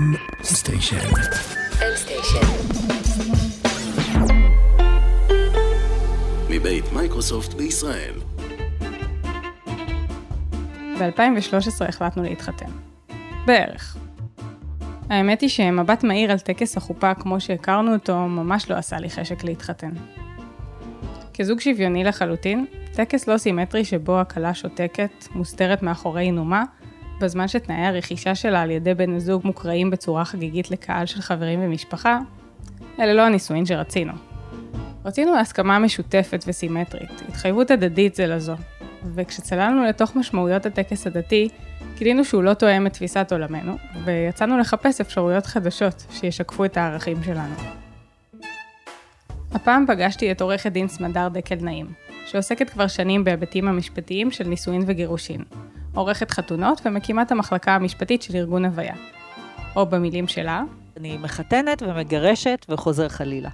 M Station. מבית מייקרוסופט בישראל. ב-2013 החלטנו להתחתן. בערך. האמת היא שמבט מהיר על טקס החופה כמו שהכרנו אותו ממש לא עשה לי חשק להתחתן. כזוג שוויוני לחלוטין, טקס לא סימטרי שבו הכלה שותקת, מוסתרת מאחורי הינומה, בזמן שתנאי הרכישה שלה על ידי בן הזוג מוקראים בצורה חגיגית לקהל של חברים ומשפחה, אלה לא הנישואין שרצינו. רצינו הסכמה משותפת וסימטרית, התחייבות הדדית זה לזו, וכשצללנו לתוך משמעויות הטקס הדתי, גילינו שהוא לא תואם את תפיסת עולמנו, ויצאנו לחפש אפשרויות חדשות שישקפו את הערכים שלנו. הפעם פגשתי את עורכת דין סמדר דקל נעים, שעוסקת כבר שנים בהיבטים המשפטיים של נישואין וגירושין, עורכת חתונות ומקימת המחלקה המשפטית של ארגון הוויה. או במילים שלה, אני מחתנת ומגרשת וחוזר חלילה.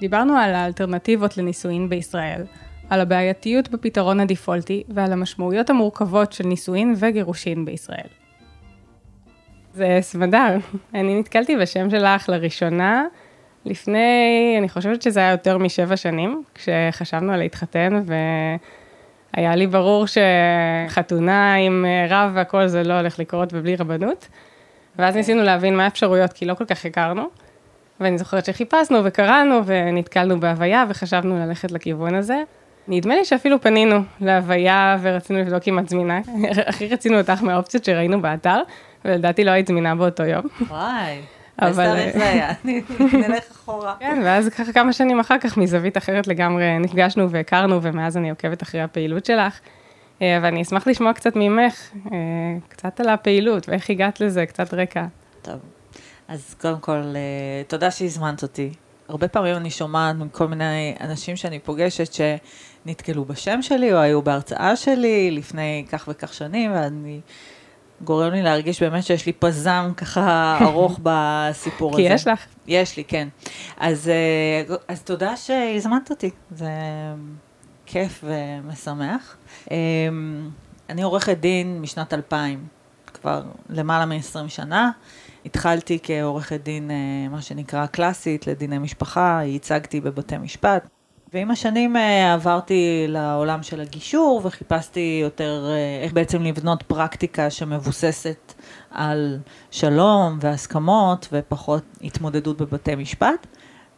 דיברנו על האלטרנטיבות לנישואין בישראל, על הבעייתיות בפתרון הדיפולטי ועל המשמעויות המורכבות של נישואין וגירושין בישראל. זה סמדר, אני נתקלתי בשם שלך לראשונה לפני, אני חושבת שזה היה יותר משבע שנים, כשחשבנו על להתחתן והיה לי ברור שחתונה עם רב והכל זה לא הולך לקרות ובלי רבנות. ואז ניסינו להבין מה האפשרויות, כי לא כל כך הכרנו. ואני זוכרת שחיפשנו וקראנו ונתקלנו בהוויה וחשבנו ללכת לכיוון הזה. נדמה לי שאפילו פנינו להוויה ורצינו לבדוק אם את זמינה. הכי רצינו אותך מהאופציות שראינו באתר, ולדעתי לא היית זמינה באותו יום. וואי. אבל... אבל איך זה היה? נלך אחורה. כן, ואז ככה כמה שנים אחר כך, מזווית אחרת לגמרי, נפגשנו והכרנו, ומאז אני עוקבת אחרי הפעילות שלך. אה, ואני אשמח לשמוע קצת ממך, אה, קצת על הפעילות, ואיך הגעת לזה, קצת רקע. טוב, אז קודם כל, אה, תודה שהזמנת אותי. הרבה פעמים אני שומעת מכל מיני אנשים שאני פוגשת שנתקלו בשם שלי, או היו בהרצאה שלי לפני כך וכך שנים, ואני... גורם לי להרגיש באמת שיש לי פזם ככה ארוך בסיפור כי הזה. כי יש לך. יש לי, כן. אז, אז תודה שהזמנת אותי, זה כיף ומשמח. אני עורכת דין משנת 2000, כבר למעלה מ-20 שנה. התחלתי כעורכת דין, מה שנקרא קלאסית, לדיני משפחה, ייצגתי בבתי משפט. ועם השנים עברתי לעולם של הגישור וחיפשתי יותר איך בעצם לבנות פרקטיקה שמבוססת על שלום והסכמות ופחות התמודדות בבתי משפט.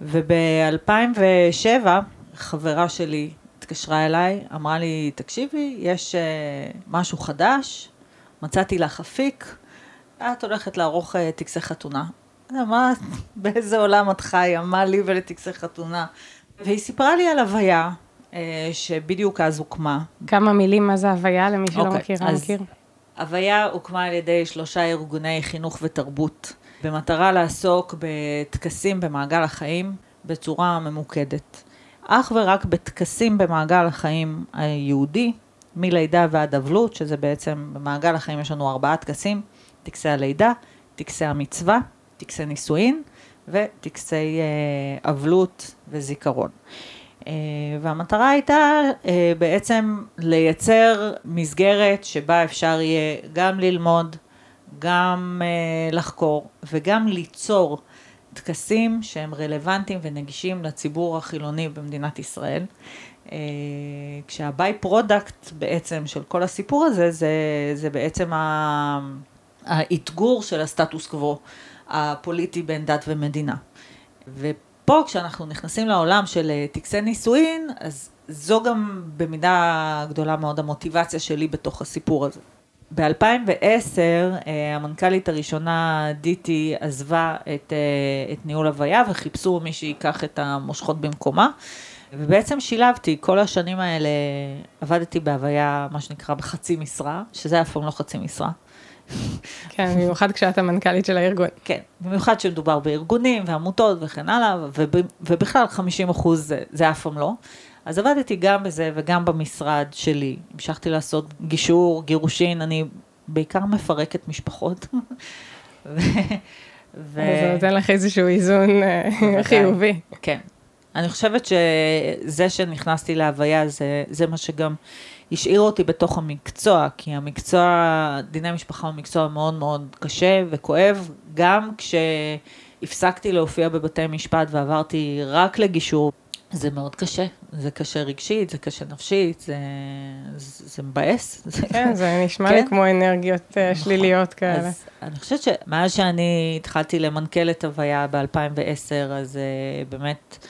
וב-2007 חברה שלי התקשרה אליי, אמרה לי, תקשיבי, יש משהו חדש, מצאתי לך אפיק, את הולכת לערוך טקסי חתונה. מה, באיזה עולם את חיה? מה לי ולטקסי חתונה? והיא סיפרה לי על הוויה, שבדיוק אז הוקמה. כמה מילים מה זה הוויה, למי שלא אוקיי, מכירה, מכיר. הוויה הוקמה על ידי שלושה ארגוני חינוך ותרבות, במטרה לעסוק בטקסים במעגל החיים בצורה ממוקדת. אך ורק בטקסים במעגל החיים היהודי, מלידה ועד אבלות, שזה בעצם, במעגל החיים יש לנו ארבעה טקסים, טקסי הלידה, טקסי המצווה, טקסי נישואין, וטקסי אבלות וזיכרון. והמטרה הייתה בעצם לייצר מסגרת שבה אפשר יהיה גם ללמוד, גם לחקור וגם ליצור טקסים שהם רלוונטיים ונגישים לציבור החילוני במדינת ישראל. כשה by-product בעצם של כל הסיפור הזה, זה, זה בעצם האתגור של הסטטוס קוו. הפוליטי בין דת ומדינה. ופה כשאנחנו נכנסים לעולם של טקסי נישואין, אז זו גם במידה גדולה מאוד המוטיבציה שלי בתוך הסיפור הזה. ב-2010 המנכ"לית הראשונה דיטי עזבה את, את ניהול הוויה וחיפשו מי שיקח את המושכות במקומה. ובעצם שילבתי, כל השנים האלה עבדתי בהוויה, מה שנקרא, בחצי משרה, שזה אף פעם לא חצי משרה. כן, במיוחד כשאת המנכ"לית של הארגון. כן, במיוחד שמדובר בארגונים ועמותות וכן הלאה, ובכלל 50 אחוז זה, זה אף פעם לא. אז עבדתי גם בזה וגם במשרד שלי. המשכתי לעשות גישור, גירושין, אני בעיקר מפרקת משפחות. ו... ו... זה נותן לך איזשהו איזון חיובי. כן. אני חושבת שזה שנכנסתי להוויה, זה, זה מה שגם השאיר אותי בתוך המקצוע, כי המקצוע, דיני משפחה הוא מקצוע מאוד מאוד קשה וכואב, גם כשהפסקתי להופיע בבתי משפט ועברתי רק לגישור, זה מאוד קשה, זה קשה רגשית, זה קשה נפשית, זה, זה, זה מבאס. כן, זה נשמע כן? לי כמו אנרגיות נכון. שליליות כאלה. אז אני חושבת שמאז שאני התחלתי למנכ"ל את הוויה ב-2010, אז uh, באמת,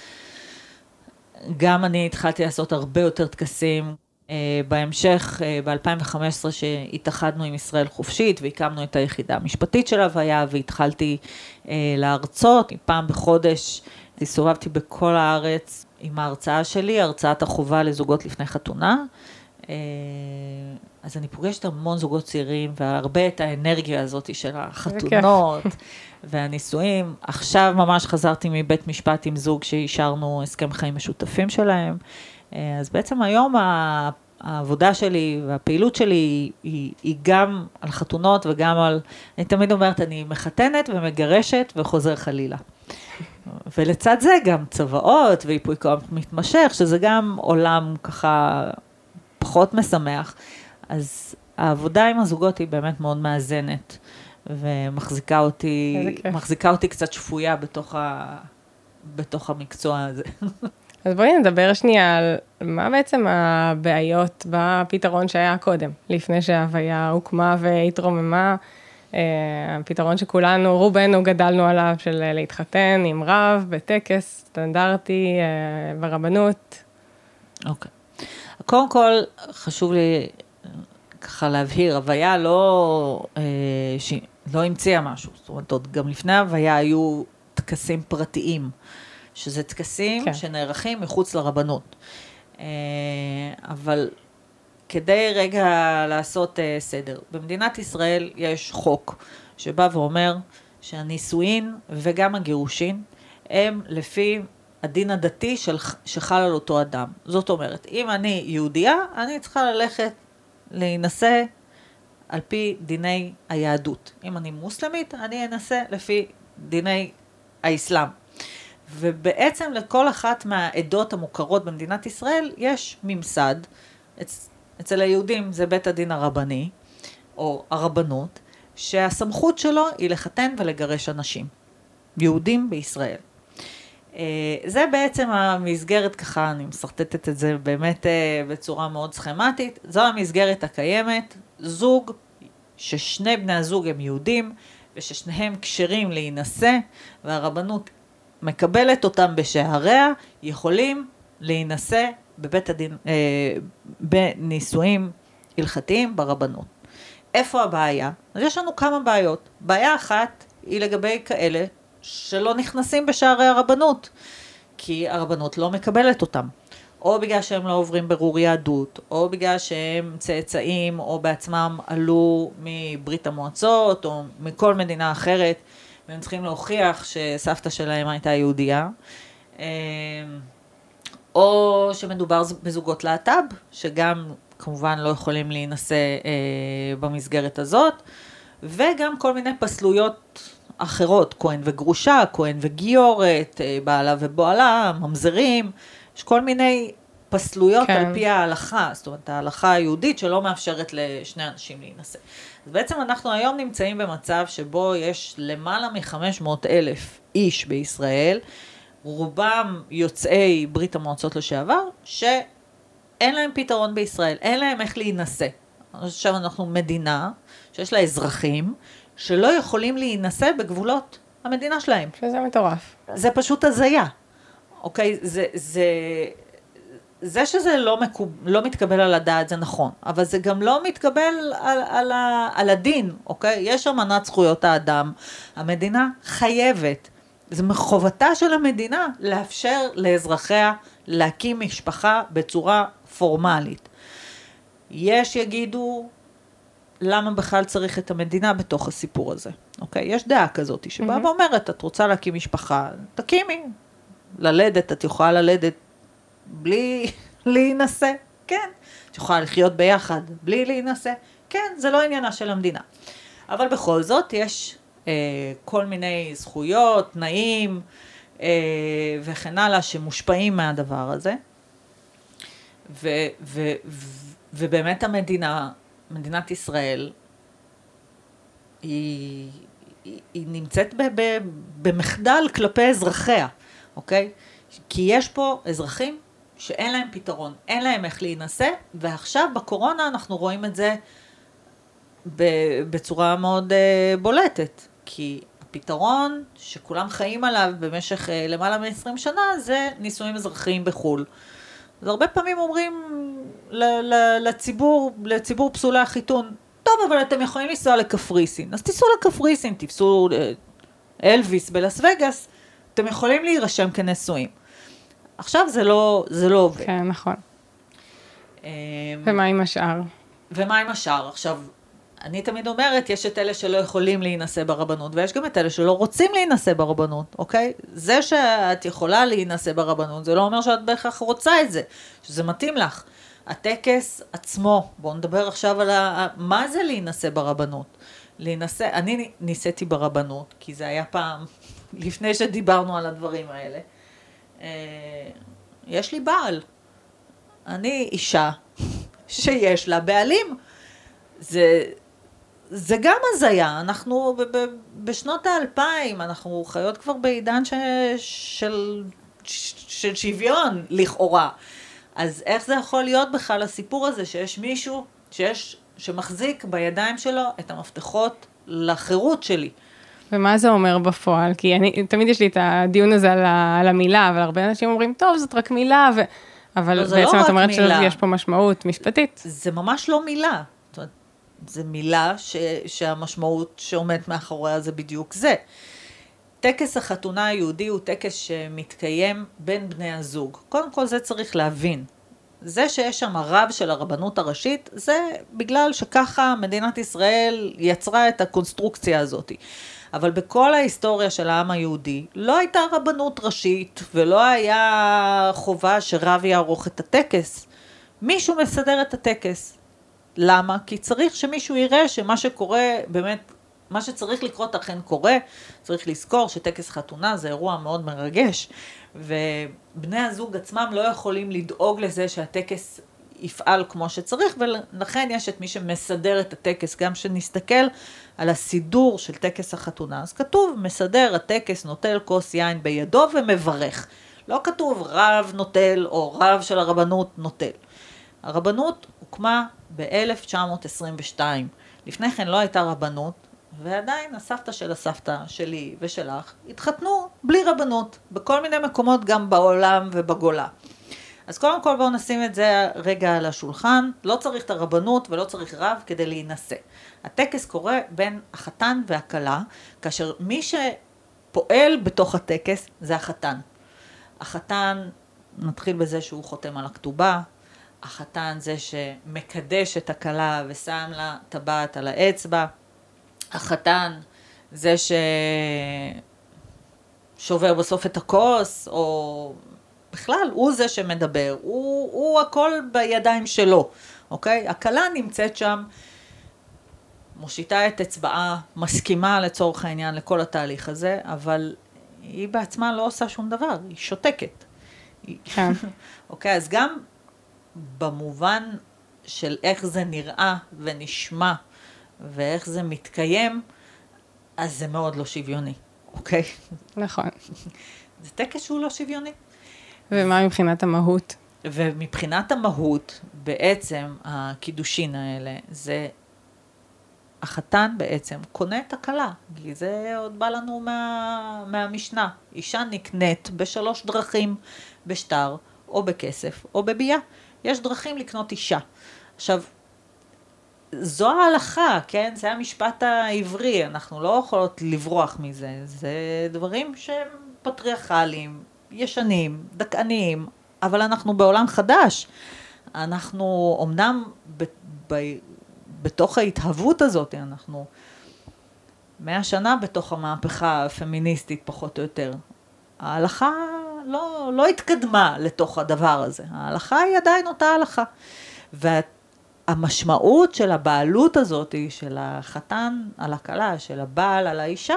גם אני התחלתי לעשות הרבה יותר טקסים. Uh, בהמשך, uh, ב-2015, שהתאחדנו עם ישראל חופשית והקמנו את היחידה המשפטית של הוויה, והתחלתי uh, להרצות פעם בחודש. הסתובבתי בכל הארץ עם ההרצאה שלי, הרצאת החובה לזוגות לפני חתונה. אה, אז אני פוגשת המון זוגות צעירים, והרבה את האנרגיה הזאת של החתונות והנישואים. עכשיו ממש חזרתי מבית משפט עם זוג שאישרנו הסכם חיים משותפים שלהם. אה, אז בעצם היום העבודה שלי והפעילות שלי היא, היא גם על חתונות וגם על, אני תמיד אומרת, אני מחתנת ומגרשת וחוזר חלילה. ולצד זה גם צוואות ואיפוי כוח מתמשך, שזה גם עולם ככה פחות משמח. אז העבודה עם הזוגות היא באמת מאוד מאזנת, ומחזיקה אותי, מחזיקה אותי קצת שפויה בתוך, ה, בתוך המקצוע הזה. אז בואי נדבר שנייה על מה בעצם הבעיות בפתרון שהיה קודם, לפני שההוויה הוקמה והתרוממה. אה, הפתרון שכולנו, רובנו גדלנו עליו של להתחתן עם רב בטקס סטנדרטי אה, ברבנות. אוקיי. Okay. קודם כל, חשוב לי ככה להבהיר, הוויה לא, אה, ש... לא המציאה משהו. זאת אומרת, עוד גם לפני הוויה היו טקסים פרטיים, שזה טקסים כן. שנערכים מחוץ לרבנות. אה, אבל כדי רגע לעשות uh, סדר, במדינת ישראל יש חוק שבא ואומר שהנישואין וגם הגירושין הם לפי הדין הדתי של, שחל על אותו אדם. זאת אומרת, אם אני יהודייה, אני צריכה ללכת להינשא על פי דיני היהדות. אם אני מוסלמית, אני אנסה לפי דיני האסלאם. ובעצם לכל אחת מהעדות המוכרות במדינת ישראל יש ממסד. אצל היהודים זה בית הדין הרבני, או הרבנות, שהסמכות שלו היא לחתן ולגרש אנשים. יהודים בישראל. אה, זה בעצם המסגרת, ככה אני משרטטת את זה באמת אה, בצורה מאוד סכמטית, זו המסגרת הקיימת, זוג ששני בני הזוג הם יהודים וששניהם כשרים להינשא והרבנות מקבלת אותם בשעריה, יכולים להינשא בבית הדין, אה, בנישואים הלכתיים ברבנות. איפה הבעיה? אז יש לנו כמה בעיות. בעיה אחת היא לגבי כאלה שלא נכנסים בשערי הרבנות, כי הרבנות לא מקבלת אותם. או בגלל שהם לא עוברים ברור יהדות, או בגלל שהם צאצאים, או בעצמם עלו מברית המועצות, או מכל מדינה אחרת, והם צריכים להוכיח שסבתא שלהם הייתה יהודייה. אה, או שמדובר בזוגות להט"ב, שגם כמובן לא יכולים להינשא אה, במסגרת הזאת, וגם כל מיני פסלויות אחרות, כהן וגרושה, כהן וגיורת, אה, בעלה ובועלה, ממזרים, יש כל מיני פסלויות כן. על פי ההלכה, זאת אומרת ההלכה היהודית שלא מאפשרת לשני אנשים להינשא. אז בעצם אנחנו היום נמצאים במצב שבו יש למעלה מ-500 אלף איש בישראל, רובם יוצאי ברית המועצות לשעבר, שאין להם פתרון בישראל, אין להם איך להינשא. עכשיו אנחנו מדינה שיש לה אזרחים שלא יכולים להינשא בגבולות המדינה שלהם. שזה מטורף. זה פשוט הזיה, אוקיי? זה, זה, זה שזה לא, מקוב, לא מתקבל על הדעת זה נכון, אבל זה גם לא מתקבל על, על, ה, על הדין, אוקיי? יש אמנת זכויות האדם, המדינה חייבת זה מחובתה של המדינה לאפשר לאזרחיה להקים משפחה בצורה פורמלית. יש יגידו, למה בכלל צריך את המדינה בתוך הסיפור הזה, אוקיי? יש דעה כזאת שבאה mm-hmm. ואומרת, את רוצה להקים משפחה, תקימי. ללדת, את יכולה ללדת בלי להינשא, כן. את יכולה לחיות ביחד בלי להינשא, כן, זה לא עניינה של המדינה. אבל בכל זאת, יש אה, כל מיני זכויות, תנאים אה, וכן הלאה שמושפעים מהדבר הזה. ו, ו, ו, ובאמת המדינה, מדינת ישראל, היא, היא, היא נמצאת ב, ב, במחדל כלפי אזרחיה, אוקיי? כי יש פה אזרחים שאין להם פתרון, אין להם איך להינשא, ועכשיו בקורונה אנחנו רואים את זה בצורה מאוד uh, בולטת, כי הפתרון שכולם חיים עליו במשך uh, למעלה מ-20 שנה זה נישואים אזרחיים בחו"ל. אז הרבה פעמים אומרים לציבור, לציבור פסולי החיתון, טוב, אבל אתם יכולים לנסוע לקפריסין, אז תיסעו לקפריסין, תפסו אה, אלוויס בלאס וגאס, אתם יכולים להירשם כנשואים. עכשיו זה לא, זה לא עובד. כן, נכון. ומה עם השאר? ומה עם השאר? עכשיו, אני תמיד אומרת, יש את אלה שלא יכולים להינשא ברבנות, ויש גם את אלה שלא רוצים להינשא ברבנות, אוקיי? זה שאת יכולה להינשא ברבנות, זה לא אומר שאת בהכרח רוצה את זה, שזה מתאים לך. הטקס עצמו, בואו נדבר עכשיו על ה... מה זה להינשא ברבנות. להינשא, אני נישאתי ברבנות, כי זה היה פעם, לפני שדיברנו על הדברים האלה. אה, יש לי בעל. אני אישה שיש לה בעלים. זה, זה גם הזיה, אנחנו ב- ב- בשנות האלפיים, אנחנו חיות כבר בעידן ש- של, של שוויון, לכאורה. אז איך זה יכול להיות בכלל הסיפור הזה שיש מישהו שיש, שמחזיק בידיים שלו את המפתחות לחירות שלי? ומה זה אומר בפועל? כי אני, תמיד יש לי את הדיון הזה על, ה, על המילה, אבל הרבה אנשים אומרים, טוב, זאת רק מילה, ו... אבל לא, בעצם לא את אומרת שיש פה משמעות משפטית. זה ממש לא מילה. זאת אומרת, זה מילה ש, שהמשמעות שעומדת מאחוריה זה בדיוק זה. טקס החתונה היהודי הוא טקס שמתקיים בין בני הזוג. קודם כל זה צריך להבין. זה שיש שם רב של הרבנות הראשית, זה בגלל שככה מדינת ישראל יצרה את הקונסטרוקציה הזאת. אבל בכל ההיסטוריה של העם היהודי לא הייתה רבנות ראשית ולא היה חובה שרב יערוך את הטקס. מישהו מסדר את הטקס. למה? כי צריך שמישהו יראה שמה שקורה באמת מה שצריך לקרות אכן קורה, צריך לזכור שטקס חתונה זה אירוע מאוד מרגש, ובני הזוג עצמם לא יכולים לדאוג לזה שהטקס יפעל כמו שצריך, ולכן יש את מי שמסדר את הטקס. גם כשנסתכל על הסידור של טקס החתונה, אז כתוב, מסדר הטקס, נוטל כוס יין בידו ומברך. לא כתוב רב נוטל או רב של הרבנות נוטל. הרבנות הוקמה ב-1922. לפני כן לא הייתה רבנות, ועדיין הסבתא של הסבתא שלי ושלך התחתנו בלי רבנות, בכל מיני מקומות גם בעולם ובגולה. אז קודם כל בואו נשים את זה רגע על השולחן, לא צריך את הרבנות ולא צריך רב כדי להינשא. הטקס קורה בין החתן והכלה, כאשר מי שפועל בתוך הטקס זה החתן. החתן, נתחיל בזה שהוא חותם על הכתובה, החתן זה שמקדש את הכלה ושם לה טבעת על האצבע, החתן זה ששובר בסוף את הכוס, או בכלל, הוא זה שמדבר, הוא, הוא הכל בידיים שלו, אוקיי? הכלה נמצאת שם, מושיטה את אצבעה, מסכימה לצורך העניין לכל התהליך הזה, אבל היא בעצמה לא עושה שום דבר, היא שותקת. כן. אוקיי, אז גם במובן של איך זה נראה ונשמע ואיך זה מתקיים, אז זה מאוד לא שוויוני, אוקיי? נכון. זה טקס שהוא לא שוויוני. ומה מבחינת המהות? ומבחינת המהות, בעצם הקידושין האלה, זה החתן בעצם קונה את הכלה, כי זה עוד בא לנו מה, מהמשנה. אישה נקנית בשלוש דרכים, בשטר, או בכסף, או בביאה. יש דרכים לקנות אישה. עכשיו, זו ההלכה, כן? זה המשפט העברי, אנחנו לא יכולות לברוח מזה. זה דברים שהם פטריארכליים, ישנים, דכאניים, אבל אנחנו בעולם חדש. אנחנו אמנם ב, ב, בתוך ההתהוות הזאת, אנחנו מאה שנה בתוך המהפכה הפמיניסטית פחות או יותר. ההלכה לא, לא התקדמה לתוך הדבר הזה, ההלכה היא עדיין אותה הלכה. והמשמעות של הבעלות הזאת, של החתן על הכלה, של הבעל על האישה,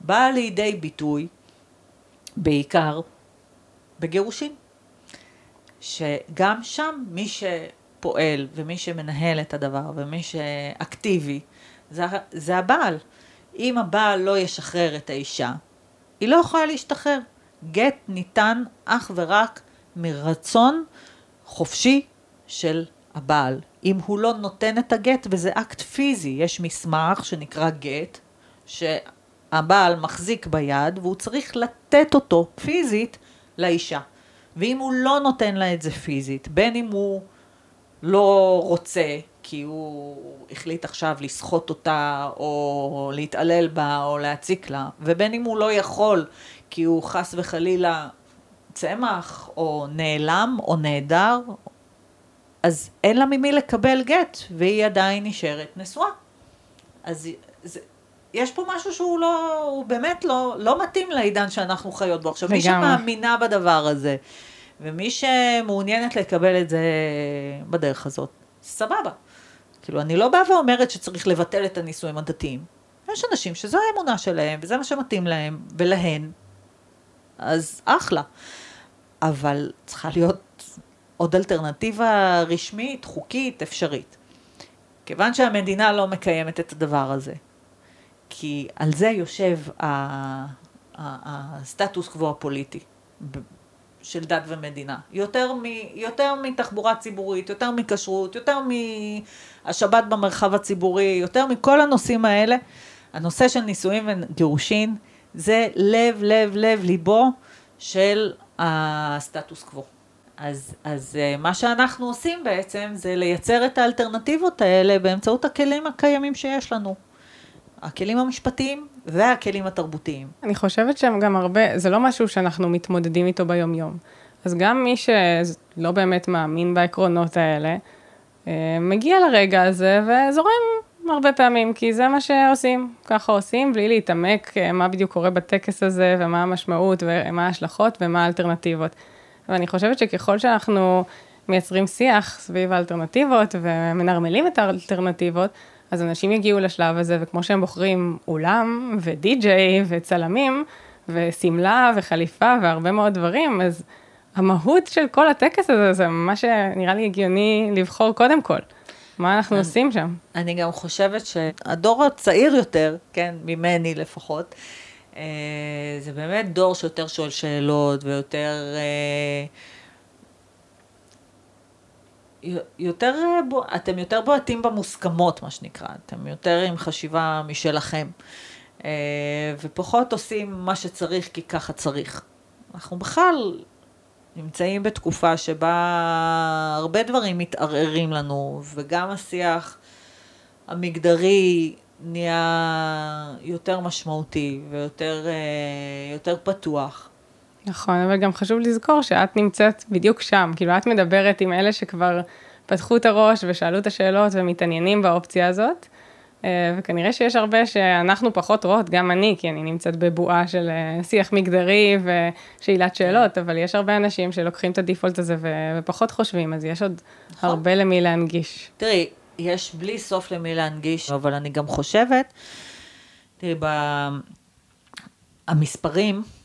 באה לידי ביטוי בעיקר בגירושין. שגם שם מי שפועל ומי שמנהל את הדבר ומי שאקטיבי זה, זה הבעל. אם הבעל לא ישחרר את האישה, היא לא יכולה להשתחרר. גט ניתן אך ורק מרצון חופשי של הבעל. אם הוא לא נותן את הגט, וזה אקט פיזי, יש מסמך שנקרא גט, שהבעל מחזיק ביד, והוא צריך לתת אותו פיזית לאישה. ואם הוא לא נותן לה את זה פיזית, בין אם הוא לא רוצה, כי הוא החליט עכשיו לסחוט אותה, או להתעלל בה, או להציק לה, ובין אם הוא לא יכול, כי הוא חס וחלילה צמח, או נעלם, או נעדר, אז אין לה ממי לקבל גט, והיא עדיין נשארת נשואה. אז זה, יש פה משהו שהוא לא, הוא באמת לא, לא מתאים לעידן שאנחנו חיות בו. עכשיו, מי שמאמינה בדבר הזה, ומי שמעוניינת לקבל את זה בדרך הזאת, סבבה. כאילו, אני לא באה ואומרת שצריך לבטל את הנישואים הדתיים. יש אנשים שזו האמונה שלהם, וזה מה שמתאים להם, ולהן, אז אחלה. אבל צריכה להיות עוד אלטרנטיבה רשמית, חוקית, אפשרית. כיוון שהמדינה לא מקיימת את הדבר הזה, כי על זה יושב הסטטוס קוו הפוליטי של דת ומדינה. יותר, מ, יותר מתחבורה ציבורית, יותר מכשרות, יותר מהשבת במרחב הציבורי, יותר מכל הנושאים האלה, הנושא של נישואים וגירושין זה לב, לב, לב ליבו של הסטטוס קוו. אז, אז אה, מה שאנחנו עושים בעצם זה לייצר את האלטרנטיבות האלה באמצעות הכלים הקיימים שיש לנו. הכלים המשפטיים והכלים התרבותיים. אני חושבת שהם גם הרבה, זה לא משהו שאנחנו מתמודדים איתו ביום-יום. אז גם מי שלא באמת מאמין בעקרונות האלה, אה, מגיע לרגע הזה וזורם הרבה פעמים, כי זה מה שעושים, ככה עושים, בלי להתעמק אה, מה בדיוק קורה בטקס הזה, ומה המשמעות, ומה ההשלכות, ומה האלטרנטיבות. ואני חושבת שככל שאנחנו מייצרים שיח סביב האלטרנטיבות ומנרמלים את האלטרנטיבות, אז אנשים יגיעו לשלב הזה, וכמו שהם בוחרים אולם ודי-ג'יי וצלמים ושמלה וחליפה והרבה מאוד דברים, אז המהות של כל הטקס הזה זה מה שנראה לי הגיוני לבחור קודם כל. מה אנחנו אני, עושים שם? אני גם חושבת שהדור הצעיר יותר, כן, ממני לפחות, אה, זה באמת דור שיותר שואל שאלות ויותר... אה, יותר, אתם יותר בועטים במוסכמות, מה שנקרא. אתם יותר עם חשיבה משלכם. אה, ופחות עושים מה שצריך כי ככה צריך. אנחנו בכלל נמצאים בתקופה שבה הרבה דברים מתערערים לנו, וגם השיח המגדרי נהיה יותר משמעותי ויותר אה, פתוח. נכון, אבל גם חשוב לזכור שאת נמצאת בדיוק שם, כאילו את מדברת עם אלה שכבר פתחו את הראש ושאלו את השאלות ומתעניינים באופציה הזאת, אה, וכנראה שיש הרבה שאנחנו פחות רואות, גם אני, כי אני נמצאת בבועה של אה, שיח מגדרי ושאלת שאלות, אבל יש הרבה אנשים שלוקחים את הדיפולט הזה ופחות חושבים, אז יש עוד נכון. הרבה למי להנגיש. תראי, יש בלי סוף למי להנגיש, אבל אני גם חושבת, תראי, המספרים, אה,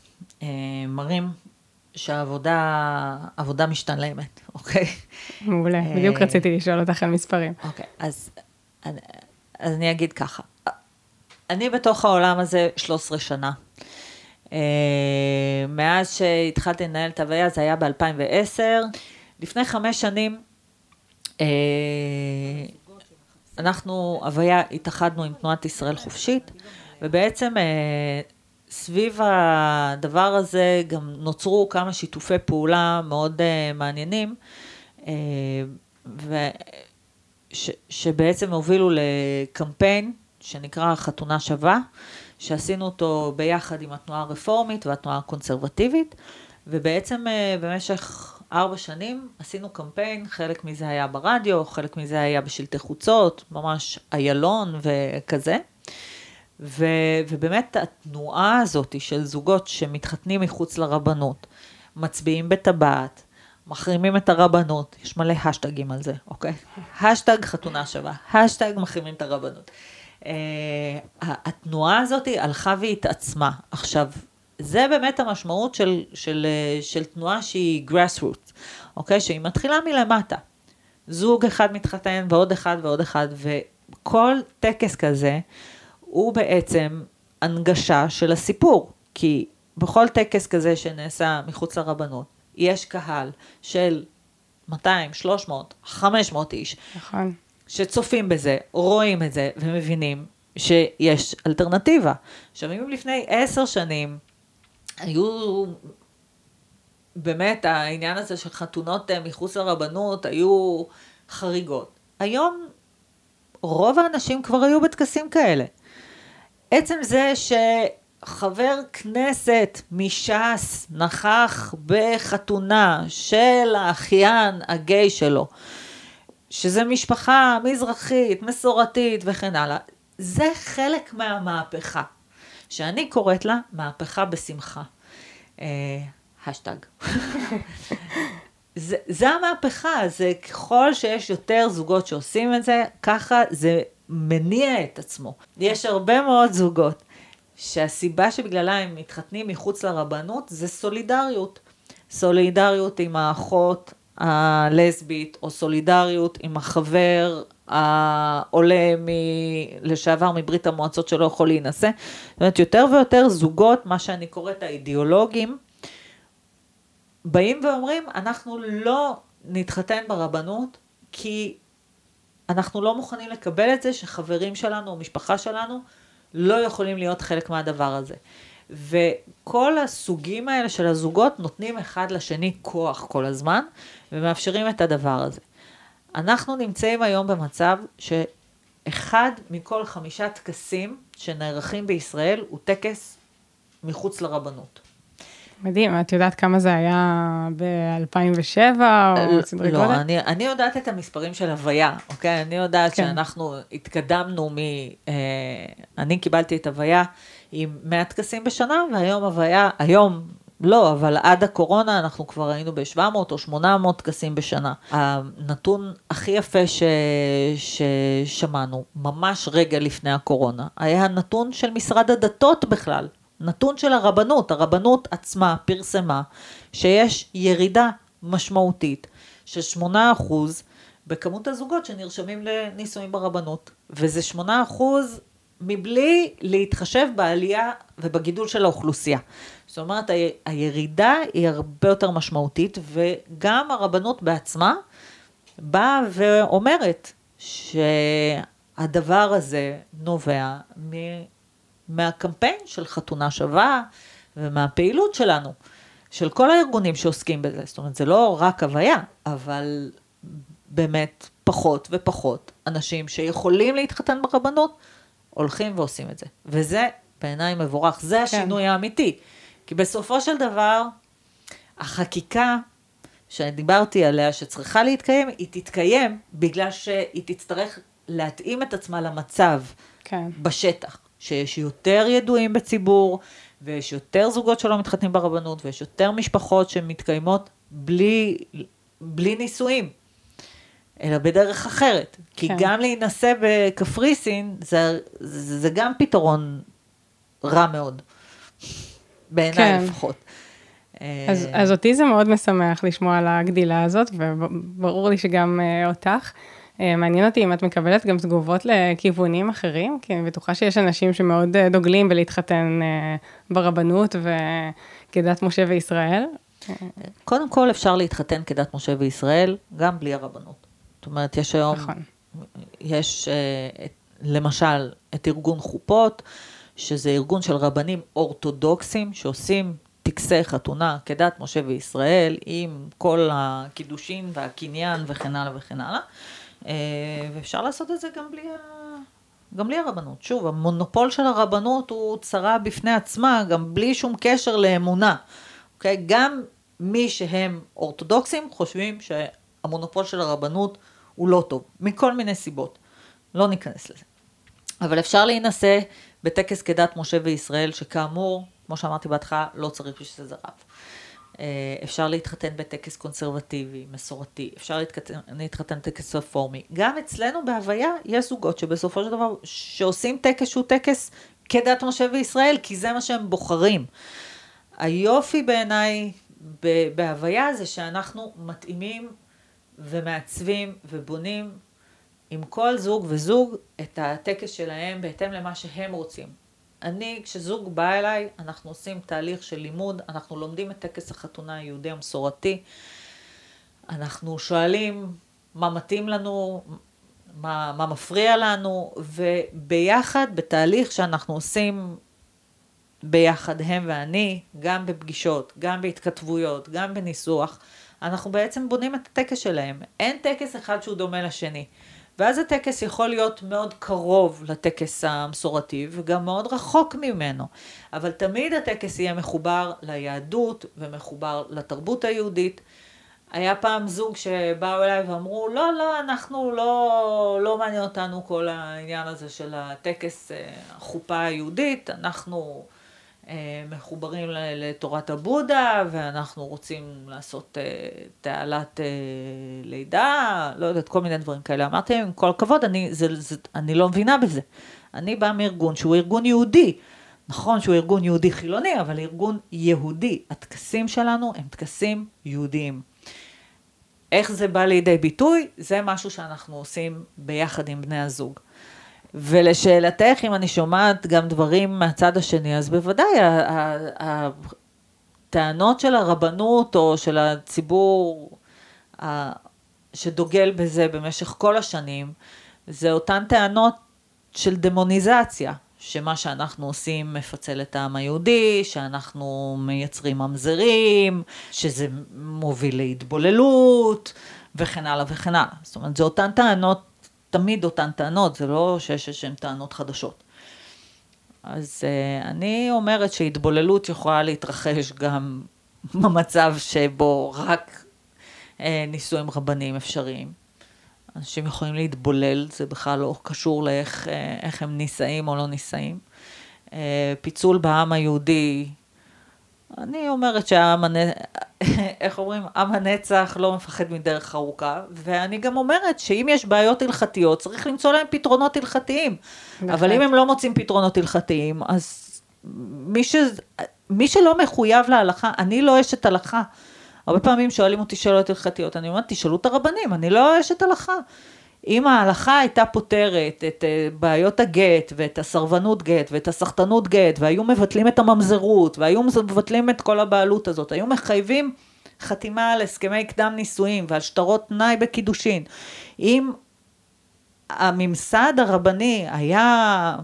מראים שהעבודה עבודה משתלמת, אוקיי? מעולה, אה, בדיוק רציתי לשאול אותך על מספרים. אוקיי, אז, אז אני אגיד ככה, אני בתוך העולם הזה 13 שנה. אה, מאז שהתחלתי לנהל את הוויה, זה היה ב-2010. לפני חמש שנים, אנחנו, הוויה, התאחדנו עם תנועת ישראל חופשית, ובעצם סביב הדבר הזה גם נוצרו כמה שיתופי פעולה מאוד uh, מעניינים, uh, וש, שבעצם הובילו לקמפיין שנקרא חתונה שווה, שעשינו אותו ביחד עם התנועה הרפורמית והתנועה הקונסרבטיבית, ובעצם uh, במשך ארבע שנים עשינו קמפיין, חלק מזה היה ברדיו, חלק מזה היה בשלטי חוצות, ממש איילון וכזה. ו, ובאמת התנועה הזאת של זוגות שמתחתנים מחוץ לרבנות, מצביעים בטבעת, מחרימים את הרבנות, יש מלא השטגים על זה, אוקיי? השטאג חתונה שווה, השטאג מחרימים את הרבנות. אה, התנועה הזאת הלכה והתעצמה. עכשיו, זה באמת המשמעות של, של, של תנועה שהיא grassroots, אוקיי? שהיא מתחילה מלמטה. זוג אחד מתחתן ועוד אחד ועוד אחד, וכל טקס כזה, הוא בעצם הנגשה של הסיפור, כי בכל טקס כזה שנעשה מחוץ לרבנות, יש קהל של 200, 300, 500 איש, נכון. שצופים בזה, רואים את זה ומבינים שיש אלטרנטיבה. עכשיו, אם לפני עשר שנים היו באמת העניין הזה של חתונות אה, מחוץ לרבנות היו חריגות. היום רוב האנשים כבר היו בטקסים כאלה. עצם זה שחבר כנסת מש"ס נכח בחתונה של האחיין הגיי שלו, שזה משפחה מזרחית, מסורתית וכן הלאה, זה חלק מהמהפכה, שאני קוראת לה מהפכה בשמחה. השטג. זה, זה המהפכה, זה ככל שיש יותר זוגות שעושים את זה, ככה זה מניע את עצמו. יש הרבה מאוד זוגות שהסיבה שבגללה הם מתחתנים מחוץ לרבנות זה סולידריות. סולידריות עם האחות הלסבית, או סולידריות עם החבר העולה מ... לשעבר מברית המועצות שלא יכול להינשא. זאת אומרת, יותר ויותר זוגות, מה שאני קוראת האידיאולוגים, באים ואומרים, אנחנו לא נתחתן ברבנות, כי אנחנו לא מוכנים לקבל את זה שחברים שלנו או משפחה שלנו לא יכולים להיות חלק מהדבר הזה. וכל הסוגים האלה של הזוגות נותנים אחד לשני כוח כל הזמן, ומאפשרים את הדבר הזה. אנחנו נמצאים היום במצב שאחד מכל חמישה טקסים שנערכים בישראל הוא טקס מחוץ לרבנות. מדהים, את יודעת כמה זה היה ב-2007 או סדרי לא, גודל? אני, אני יודעת את המספרים של הוויה, אוקיי? אני יודעת כן. שאנחנו התקדמנו מ... אה, אני קיבלתי את הוויה עם 100 טקסים בשנה, והיום הוויה, היום לא, אבל עד הקורונה אנחנו כבר היינו ב-700 או 800 טקסים בשנה. הנתון הכי יפה ש... ששמענו, ממש רגע לפני הקורונה, היה הנתון של משרד הדתות בכלל. נתון של הרבנות, הרבנות עצמה פרסמה שיש ירידה משמעותית של 8% בכמות הזוגות שנרשמים לנישואים ברבנות, וזה 8% מבלי להתחשב בעלייה ובגידול של האוכלוסייה. זאת אומרת, הירידה היא הרבה יותר משמעותית, וגם הרבנות בעצמה באה ואומרת שהדבר הזה נובע. מהקמפיין של חתונה שווה ומהפעילות שלנו, של כל הארגונים שעוסקים בזה. זאת אומרת, זה לא רק הוויה, אבל באמת פחות ופחות אנשים שיכולים להתחתן ברבנות, הולכים ועושים את זה. וזה בעיניי מבורך, זה השינוי האמיתי. כי בסופו של דבר, החקיקה שדיברתי עליה, שצריכה להתקיים, היא תתקיים בגלל שהיא תצטרך להתאים את עצמה למצב כן. בשטח. שיש יותר ידועים בציבור, ויש יותר זוגות שלא מתחתנים ברבנות, ויש יותר משפחות שמתקיימות בלי, בלי נישואים, אלא בדרך אחרת. כי כן. גם להינשא בקפריסין, זה, זה, זה גם רע מאוד, בעיניי כן. לפחות. אז, אה, אז אותי זה מאוד משמח לשמוע על הגדילה הזאת, וברור לי שגם אה, אותך. אה, מעניין אותי אם את מקבלת גם תגובות לכיוונים אחרים, כי אני בטוחה שיש אנשים שמאוד אה, דוגלים בלהתחתן אה, ברבנות וכדת משה וישראל. קודם כל אפשר להתחתן כדת משה וישראל, גם בלי הרבנות. זאת אומרת, יש היום, נכון. יש למשל את ארגון חופות, שזה ארגון של רבנים אורתודוקסים שעושים טקסי חתונה כדת משה וישראל, עם כל הקידושין והקניין וכן הלאה וכן הלאה. אה, ואפשר לעשות את זה גם בלי. גם בלי הרבנות. שוב, המונופול של הרבנות הוא צרה בפני עצמה, גם בלי שום קשר לאמונה. אוקיי? גם מי שהם אורתודוקסים חושבים שהמונופול של הרבנות הוא לא טוב, מכל מיני סיבות. לא ניכנס לזה. אבל אפשר להינשא בטקס כדת משה וישראל, שכאמור, כמו שאמרתי בהתחלה, לא צריך בשביל זה רב. אה, אפשר להתחתן בטקס קונסרבטיבי, מסורתי, אפשר להתחתן, להתחתן בטקס רפורמי. גם אצלנו בהוויה יש זוגות שבסופו של דבר, שעושים טקס שהוא טקס כדת משה וישראל, כי זה מה שהם בוחרים. היופי בעיניי בהוויה זה שאנחנו מתאימים ומעצבים ובונים עם כל זוג וזוג את הטקס שלהם בהתאם למה שהם רוצים. אני, כשזוג בא אליי, אנחנו עושים תהליך של לימוד, אנחנו לומדים את טקס החתונה היהודי המסורתי, אנחנו שואלים מה מתאים לנו, מה, מה מפריע לנו, וביחד, בתהליך שאנחנו עושים ביחד, הם ואני, גם בפגישות, גם בהתכתבויות, גם בניסוח, אנחנו בעצם בונים את הטקס שלהם. אין טקס אחד שהוא דומה לשני. ואז הטקס יכול להיות מאוד קרוב לטקס המסורתי וגם מאוד רחוק ממנו. אבל תמיד הטקס יהיה מחובר ליהדות ומחובר לתרבות היהודית. היה פעם זוג שבאו אליי ואמרו, לא, לא, אנחנו לא, לא מעניין אותנו כל העניין הזה של הטקס אה, החופה היהודית, אנחנו אה, מחוברים לתורת הבודה, ואנחנו רוצים לעשות אה, תעלת לידה, לא יודעת, כל מיני דברים כאלה. אמרתי להם, עם כל הכבוד, אני, זה, זה, אני לא מבינה בזה. אני באה מארגון שהוא ארגון יהודי. נכון שהוא ארגון יהודי חילוני, אבל ארגון יהודי. הטקסים שלנו הם טקסים יהודיים. איך זה בא לידי ביטוי, זה משהו שאנחנו עושים ביחד עם בני הזוג. ולשאלתך, אם אני שומעת גם דברים מהצד השני, אז בוודאי, הטענות של הרבנות או של הציבור שדוגל בזה במשך כל השנים, זה אותן טענות של דמוניזציה, שמה שאנחנו עושים מפצל את העם היהודי, שאנחנו מייצרים ממזרים, שזה מוביל להתבוללות, וכן הלאה וכן הלאה. זאת אומרת, זה אותן טענות, תמיד אותן טענות, זה לא שיש איזשהן טענות חדשות. אז uh, אני אומרת שהתבוללות יכולה להתרחש גם במצב שבו רק uh, נישואים רבניים אפשריים. אנשים יכולים להתבולל, זה בכלל לא קשור לאיך אה, הם נישאים או לא נישאים. אה, פיצול בעם היהודי, אני אומרת שהעם, איך אומרים, עם הנצח לא מפחד מדרך ארוכה, ואני גם אומרת שאם יש בעיות הלכתיות, צריך למצוא להם פתרונות הלכתיים. אבל אם הם לא מוצאים פתרונות הלכתיים, אז מי, ש... מי שלא מחויב להלכה, אני לא אשת הלכה. הרבה פעמים שואלים אותי שאלות הלכתיות, אני אומרת, תשאלו את הרבנים, אני לא אשת הלכה. אם ההלכה הייתה פותרת את אה, בעיות הגט ואת הסרבנות גט ואת הסחטנות גט והיו מבטלים את הממזרות והיו מבטלים את כל הבעלות הזאת, היו מחייבים חתימה על הסכמי קדם נישואים ועל שטרות תנאי בקידושין. אם הממסד הרבני היה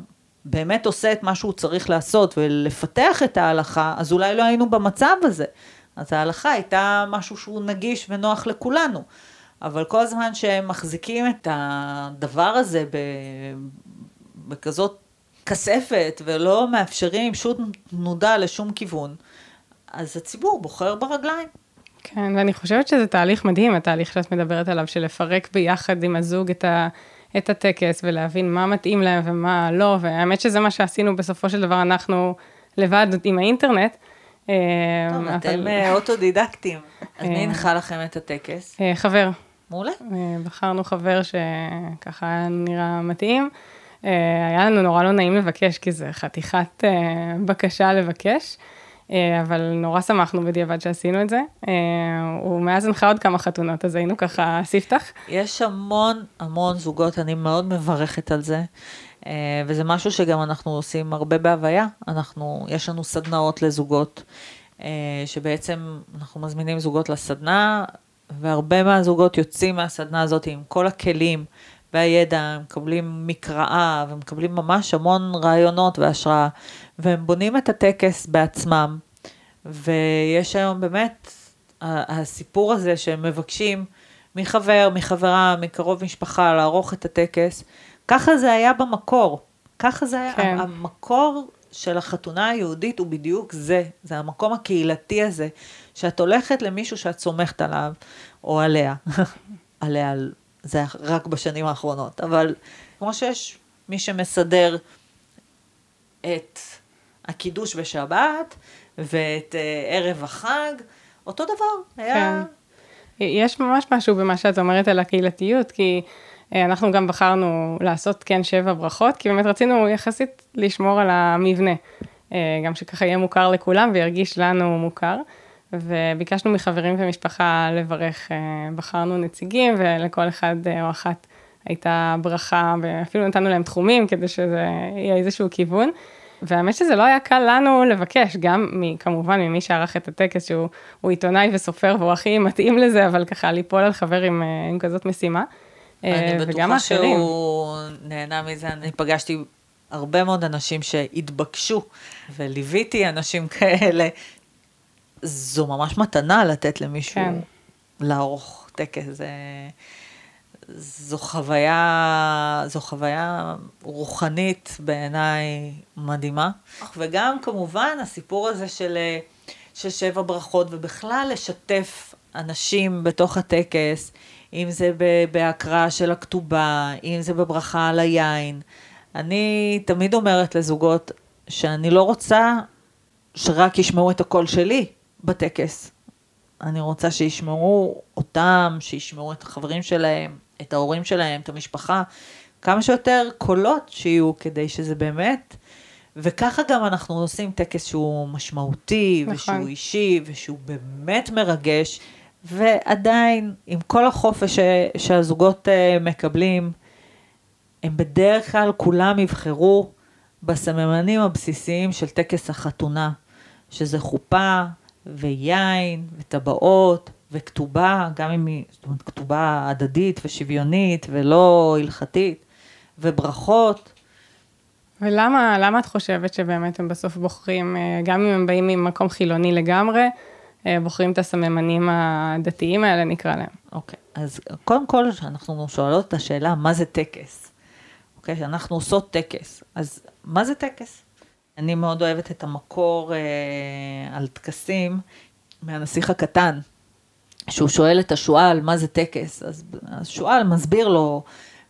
באמת עושה את מה שהוא צריך לעשות ולפתח את ההלכה, אז אולי לא היינו במצב הזה. אז ההלכה הייתה משהו שהוא נגיש ונוח לכולנו. אבל כל הזמן שהם מחזיקים את הדבר הזה בכזאת כספת ולא מאפשרים שום תנודה לשום כיוון, אז הציבור בוחר ברגליים. כן, ואני חושבת שזה תהליך מדהים, התהליך שאת מדברת עליו, של לפרק ביחד עם הזוג את, ה, את הטקס ולהבין מה מתאים להם ומה לא, והאמת שזה מה שעשינו בסופו של דבר, אנחנו לבד עם האינטרנט. טוב, אבל... אתם אה, אוטודידקטים. אז מי הנחה אה, לכם את הטקס? אה, חבר. מעולה. בחרנו חבר שככה נראה מתאים. היה לנו נורא לא נעים לבקש, כי זה חתיכת בקשה לבקש. אבל נורא שמחנו בדיעבד שעשינו את זה. הוא מאז הנחה עוד כמה חתונות, אז היינו ככה ספתח. יש המון המון זוגות, אני מאוד מברכת על זה. אה, וזה משהו שגם אנחנו עושים הרבה בהוויה. אנחנו, יש לנו סדנאות לזוגות, אה, שבעצם אנחנו מזמינים זוגות לסדנה, והרבה מהזוגות יוצאים מהסדנה הזאת עם כל הכלים והידע, הם מקבלים מקראה ומקבלים ממש המון רעיונות והשראה, והם בונים את הטקס בעצמם. ויש היום באמת, הסיפור הזה שהם מבקשים מחבר, מחברה, מקרוב משפחה, לערוך את הטקס, ככה זה היה במקור. ככה זה היה, כן. המקור של החתונה היהודית הוא בדיוק זה, זה המקום הקהילתי הזה, שאת הולכת למישהו שאת סומכת עליו, או עליה, עליה, זה רק בשנים האחרונות, אבל כמו שיש מי שמסדר את הקידוש בשבת, ואת uh, ערב החג, אותו דבר, היה... כן. יש ממש משהו במה שאת אומרת על הקהילתיות, כי... אה, אנחנו גם בחרנו לעשות כן שבע ברכות, כי באמת רצינו יחסית לשמור על המבנה, אה, גם שככה יהיה מוכר לכולם וירגיש לנו מוכר. וביקשנו מחברים ומשפחה לברך, אה, בחרנו נציגים ולכל אחד או אחת הייתה ברכה, ואפילו נתנו להם תחומים כדי שזה יהיה איזשהו כיוון. והאמת שזה לא היה קל לנו לבקש, גם מ, כמובן ממי שערך את הטקס, שהוא עיתונאי וסופר והוא הכי מתאים לזה, אבל ככה ליפול על חבר עם, עם כזאת משימה. אני בטוחה שהוא נהנה מזה, אני פגשתי הרבה מאוד אנשים שהתבקשו, וליוויתי אנשים כאלה. זו ממש מתנה לתת למישהו כן. לערוך טקס. זה... זו חוויה, זו חוויה רוחנית בעיניי מדהימה. וגם כמובן הסיפור הזה של, של שבע ברכות, ובכלל לשתף אנשים בתוך הטקס, אם זה בהקראה של הכתובה, אם זה בברכה על היין. אני תמיד אומרת לזוגות שאני לא רוצה שרק ישמעו את הקול שלי בטקס. אני רוצה שישמעו אותם, שישמעו את החברים שלהם, את ההורים שלהם, את המשפחה, כמה שיותר קולות שיהיו כדי שזה באמת, וככה גם אנחנו עושים טקס שהוא משמעותי, נכון. ושהוא אישי, ושהוא באמת מרגש, ועדיין, עם כל החופש שהזוגות אה, מקבלים, הם בדרך כלל כולם יבחרו בסממנים הבסיסיים של טקס החתונה, שזה חופה ויין וטבעות וכתובה, גם אם היא, זאת אומרת, כתובה הדדית ושוויונית ולא הלכתית, וברכות. ולמה למה את חושבת שבאמת הם בסוף בוחרים, אה, גם אם הם באים ממקום חילוני לגמרי, אה, בוחרים את הסממנים הדתיים האלה, נקרא להם? אוקיי, אז קודם כל, אנחנו שואלות את השאלה, מה זה טקס? אוקיי, אנחנו עושות טקס, אז מה זה טקס? אני מאוד אוהבת את המקור אה, על טקסים מהנסיך הקטן, שהוא שואל את השועל מה זה טקס, אז השועל מסביר לו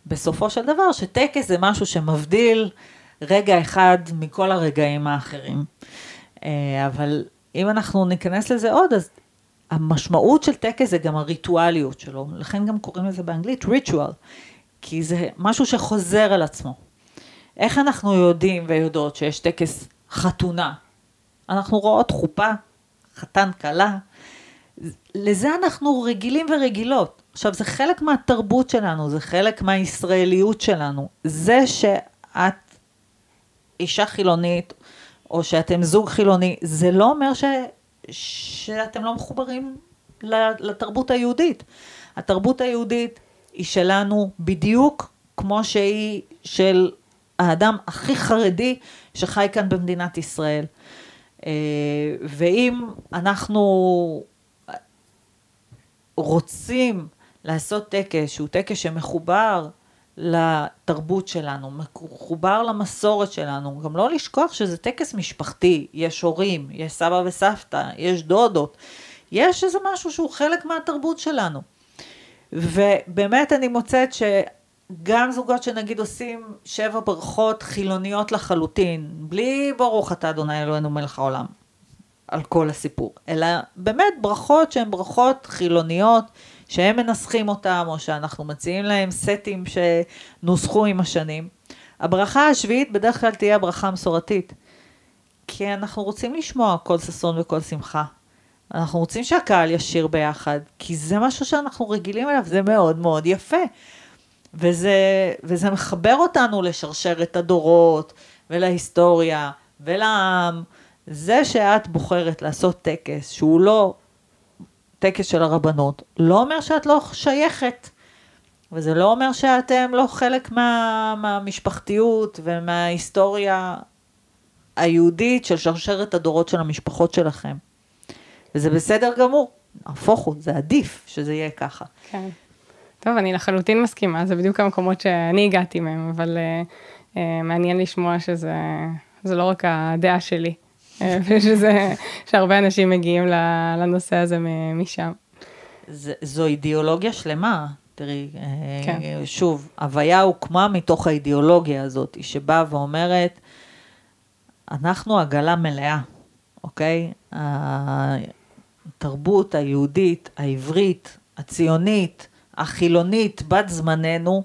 בסופו של דבר שטקס זה משהו שמבדיל רגע אחד מכל הרגעים האחרים. אה, אבל אם אנחנו ניכנס לזה עוד, אז המשמעות של טקס זה גם הריטואליות שלו, לכן גם קוראים לזה באנגלית ריטואל, כי זה משהו שחוזר על עצמו. איך אנחנו יודעים ויודעות שיש טקס חתונה? אנחנו רואות חופה, חתן כלה, לזה אנחנו רגילים ורגילות. עכשיו, זה חלק מהתרבות שלנו, זה חלק מהישראליות שלנו. זה שאת אישה חילונית, או שאתם זוג חילוני, זה לא אומר ש... שאתם לא מחוברים לתרבות היהודית. התרבות היהודית היא שלנו בדיוק כמו שהיא של האדם הכי חרדי שחי כאן במדינת ישראל. אה, ואם אנחנו רוצים לעשות טקס שהוא טקס שמחובר לתרבות שלנו, מחובר למסורת שלנו, גם לא לשכוח שזה טקס משפחתי, יש הורים, יש סבא וסבתא, יש דודות, יש איזה משהו שהוא חלק מהתרבות שלנו. ובאמת אני מוצאת שגם זוגות שנגיד עושים שבע ברכות חילוניות לחלוטין, בלי ברוך אתה אדוני אלוהינו מלך העולם, על כל הסיפור, אלא באמת ברכות שהן ברכות חילוניות, שהם מנסחים אותם, או שאנחנו מציעים להם סטים שנוסחו עם השנים. הברכה השביעית בדרך כלל תהיה הברכה המסורתית, כי אנחנו רוצים לשמוע כל ששון וכל שמחה. אנחנו רוצים שהקהל ישיר ביחד, כי זה משהו שאנחנו רגילים אליו, זה מאוד מאוד יפה. וזה, וזה מחבר אותנו לשרשרת הדורות, ולהיסטוריה, ולעם. זה שאת בוחרת לעשות טקס שהוא לא טקס של הרבנות, לא אומר שאת לא שייכת. וזה לא אומר שאתם לא חלק מה, מהמשפחתיות ומההיסטוריה היהודית של שרשרת הדורות של המשפחות שלכם. וזה בסדר גמור, הפוך הוא, זה עדיף שזה יהיה ככה. כן. טוב, אני לחלוטין מסכימה, זה בדיוק המקומות שאני הגעתי מהם, אבל uh, uh, מעניין לשמוע שזה לא רק הדעה שלי. ושזה, שהרבה אנשים מגיעים לנושא הזה משם. זה, זו אידיאולוגיה שלמה. תראי, כן. שוב, הוויה הוקמה מתוך האידיאולוגיה הזאת, שבאה ואומרת, אנחנו עגלה מלאה, אוקיי? התרבות היהודית, העברית, הציונית, החילונית, בת זמננו,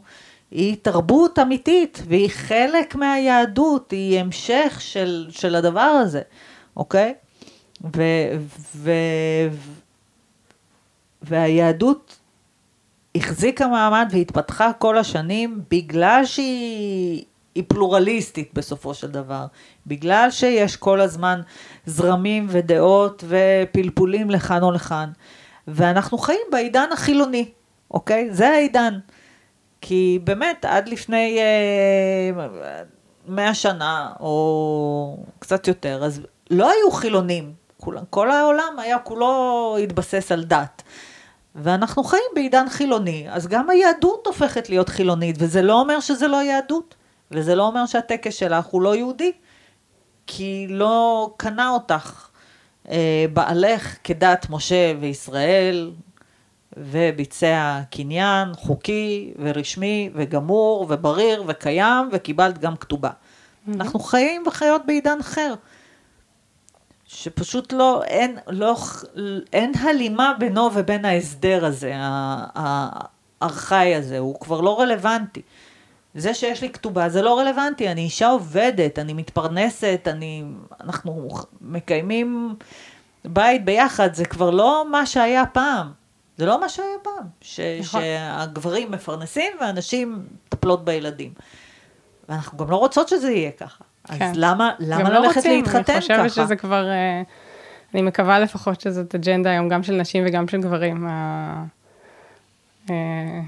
היא תרבות אמיתית, והיא חלק מהיהדות, היא המשך של, של הדבר הזה, אוקיי? ו, ו, והיהדות החזיקה מעמד והתפתחה כל השנים בגלל שהיא היא פלורליסטית בסופו של דבר. בגלל שיש כל הזמן זרמים ודעות ופלפולים לכאן או לכאן. ואנחנו חיים בעידן החילוני, אוקיי? זה העידן. כי באמת, עד לפני מאה שנה, או קצת יותר, אז לא היו חילונים. כל, כל העולם היה כולו התבסס על דת. ואנחנו חיים בעידן חילוני, אז גם היהדות הופכת להיות חילונית, וזה לא אומר שזה לא יהדות, וזה לא אומר שהטקס שלך הוא לא יהודי, כי לא קנה אותך אה, בעלך כדת משה וישראל, וביצע קניין חוקי ורשמי וגמור ובריר וקיים, וקיבלת גם כתובה. Mm-hmm. אנחנו חיים וחיות בעידן אחר. שפשוט לא, אין, לא, אין הלימה בינו ובין ההסדר הזה, הארכאי הזה, הוא כבר לא רלוונטי. זה שיש לי כתובה זה לא רלוונטי, אני אישה עובדת, אני מתפרנסת, אני, אנחנו מקיימים בית ביחד, זה כבר לא מה שהיה פעם. זה לא מה שהיה פעם, ש, נכון. שהגברים מפרנסים והנשים מטפלות בילדים. ואנחנו גם לא רוצות שזה יהיה ככה. אז כן. למה, למה לא ללכת רוצים, להתחתן ככה? אני חושבת ככה? שזה כבר, אה, אני מקווה לפחות שזאת אג'נדה היום גם של נשים וגם של גברים. אה,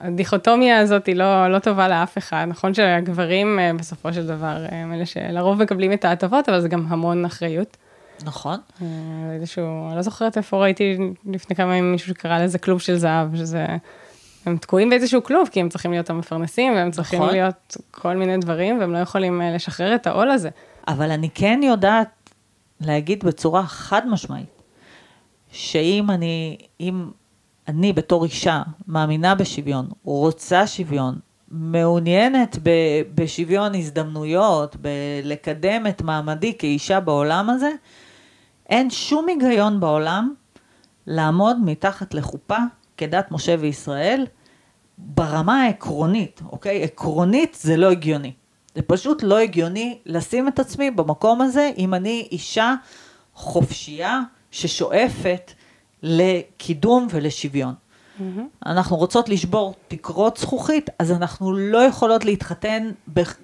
הדיכוטומיה הזאת היא לא, לא טובה לאף אחד. נכון שהגברים אה, בסופו של דבר הם אלה שלרוב מקבלים את ההטבות, אבל זה גם המון אחריות. נכון. איזשהו, אני לא זוכרת איפה ראיתי לפני כמה ימים מישהו שקרא לזה כלוב של זהב, שזה הם תקועים באיזשהו כלוב, כי הם צריכים להיות המפרנסים, והם צריכים נכון. להיות כל מיני דברים, והם לא יכולים אה, לשחרר את העול הזה. אבל אני כן יודעת להגיד בצורה חד משמעית, שאם אני, אם אני בתור אישה מאמינה בשוויון, רוצה שוויון, מעוניינת ב, בשוויון הזדמנויות, בלקדם את מעמדי כאישה בעולם הזה, אין שום היגיון בעולם לעמוד מתחת לחופה כדת משה וישראל ברמה העקרונית, אוקיי? עקרונית זה לא הגיוני. זה פשוט לא הגיוני לשים את עצמי במקום הזה אם אני אישה חופשייה ששואפת לקידום ולשוויון. Mm-hmm. אנחנו רוצות לשבור תקרות זכוכית, אז אנחנו לא יכולות להתחתן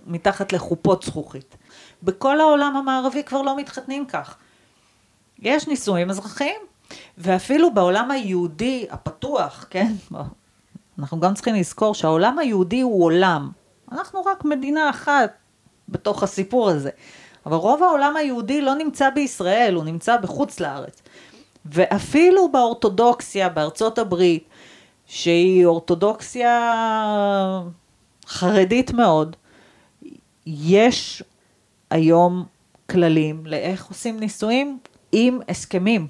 מתחת לחופות זכוכית. בכל העולם המערבי כבר לא מתחתנים כך. יש נישואים אזרחיים, ואפילו בעולם היהודי הפתוח, כן? אנחנו גם צריכים לזכור שהעולם היהודי הוא עולם. אנחנו רק מדינה אחת בתוך הסיפור הזה. אבל רוב העולם היהודי לא נמצא בישראל, הוא נמצא בחוץ לארץ. ואפילו באורתודוקסיה בארצות הברית, שהיא אורתודוקסיה חרדית מאוד, יש היום כללים לאיך עושים נישואים עם הסכמים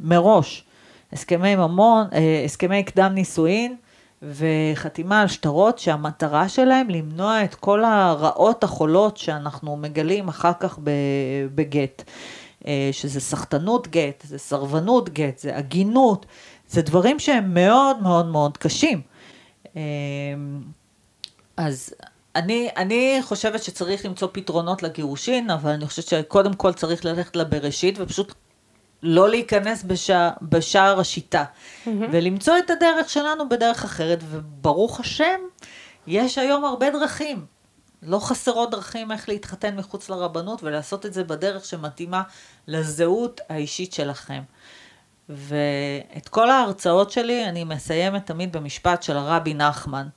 מראש. הסכמי ממון, אה, הסכמי קדם נישואין, וחתימה על שטרות שהמטרה שלהם למנוע את כל הרעות החולות שאנחנו מגלים אחר כך בגט. אה, שזה סחטנות גט, זה סרבנות גט, זה עגינות, זה דברים שהם מאוד מאוד מאוד קשים. אה, אז אני, אני חושבת שצריך למצוא פתרונות לגירושין, אבל אני חושבת שקודם כל צריך ללכת לבראשית ופשוט לא להיכנס בשע, בשער השיטה, mm-hmm. ולמצוא את הדרך שלנו בדרך אחרת, וברוך השם, יש היום הרבה דרכים. לא חסרות דרכים איך להתחתן מחוץ לרבנות ולעשות את זה בדרך שמתאימה לזהות האישית שלכם. ואת כל ההרצאות שלי אני מסיימת תמיד במשפט של הרבי נחמן,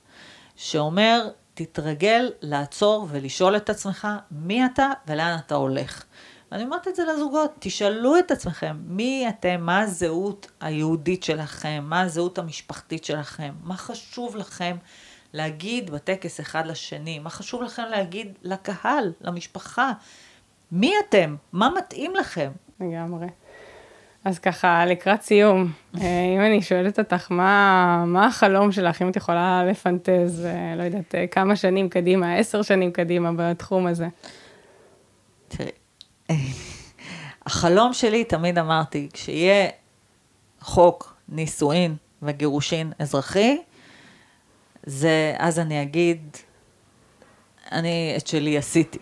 שאומר, תתרגל לעצור ולשאול את עצמך מי אתה ולאן אתה הולך. ואני אומרת את זה לזוגות, תשאלו את עצמכם, מי אתם, מה הזהות היהודית שלכם, מה הזהות המשפחתית שלכם, מה חשוב לכם להגיד בטקס אחד לשני, מה חשוב לכם להגיד לקהל, למשפחה, מי אתם, מה מתאים לכם. לגמרי. אז ככה, לקראת סיום, אה, אם אני שואלת אותך, מה, מה החלום שלך, אם את יכולה לפנטז, אה, לא יודעת, אה, כמה שנים קדימה, עשר שנים קדימה בתחום הזה? תראי, החלום שלי, תמיד אמרתי, כשיהיה חוק נישואין וגירושין אזרחי, זה, אז אני אגיד, אני את שלי עשיתי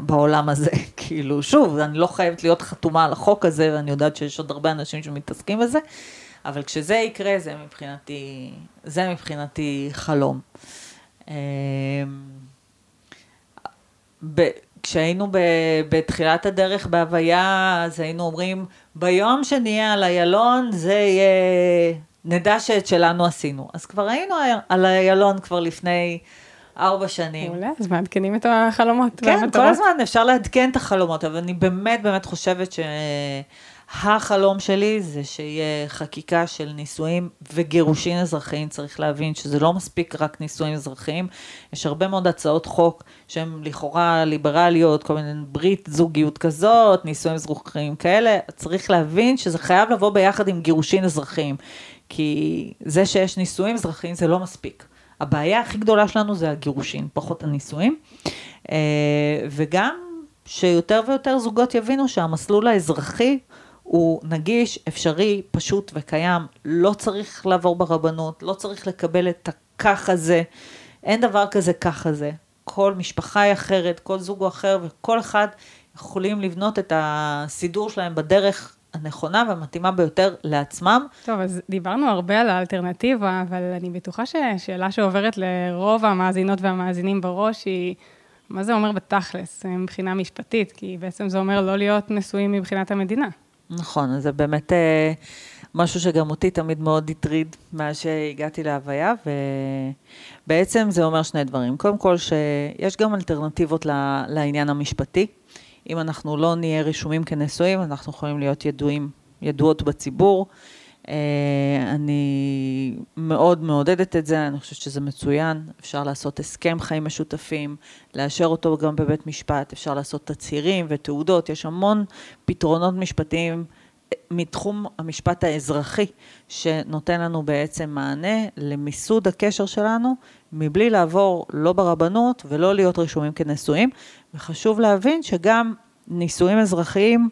בעולם הזה. כאילו, שוב, אני לא חייבת להיות חתומה על החוק הזה, ואני יודעת שיש עוד הרבה אנשים שמתעסקים בזה, אבל כשזה יקרה, זה מבחינתי, זה מבחינתי חלום. אמ, ב- כשהיינו ב- בתחילת הדרך בהוויה, אז היינו אומרים, ביום שנהיה על איילון, זה יהיה, נדע שאת שלנו עשינו. אז כבר היינו על איילון כבר לפני ארבע שנים. מעולה, אז מעדכנים את החלומות. כן, כל. הזמן אפשר לעדכן את החלומות, אבל אני באמת באמת חושבת שהחלום שלי זה שיהיה חקיקה של נישואים וגירושין אזרחיים. צריך להבין שזה לא מספיק רק נישואים אזרחיים, יש הרבה מאוד הצעות חוק שהן לכאורה ליברליות, כל מיני ברית זוגיות כזאת, נישואים אזרחיים כאלה. צריך להבין שזה חייב לבוא ביחד עם גירושין אזרחיים, כי זה שיש נישואים אזרחיים זה לא מספיק. הבעיה הכי גדולה שלנו זה הגירושין, פחות הנישואים. אה, וגם שיותר ויותר זוגות יבינו שהמסלול האזרחי הוא נגיש, אפשרי, פשוט וקיים, לא צריך לעבור ברבנות, לא צריך לקבל את הככה זה, אין דבר כזה ככה זה. כל משפחה היא אחרת, כל זוג הוא אחר, וכל אחד יכולים לבנות את הסידור שלהם בדרך הנכונה והמתאימה ביותר לעצמם. טוב, אז דיברנו הרבה על האלטרנטיבה, אבל אני בטוחה ששאלה שעוברת לרוב המאזינות והמאזינים בראש היא, מה זה אומר בתכלס, מבחינה משפטית? כי בעצם זה אומר לא להיות נשואים מבחינת המדינה. נכון, אז זה באמת אה, משהו שגם אותי תמיד מאוד הטריד מאז שהגעתי להוויה, ובעצם זה אומר שני דברים. קודם כל, שיש גם אלטרנטיבות לעניין המשפטי. אם אנחנו לא נהיה רשומים כנשואים, אנחנו יכולים להיות ידועים, ידועות בציבור. אה, אני מאוד מעודדת את זה, אני חושבת שזה מצוין. אפשר לעשות הסכם חיים משותפים, לאשר אותו גם בבית משפט, אפשר לעשות תצהירים ותעודות, יש המון פתרונות משפטיים אה, מתחום המשפט האזרחי, שנותן לנו בעצם מענה למיסוד הקשר שלנו, מבלי לעבור לא ברבנות ולא להיות רשומים כנשואים. וחשוב להבין שגם נישואים אזרחיים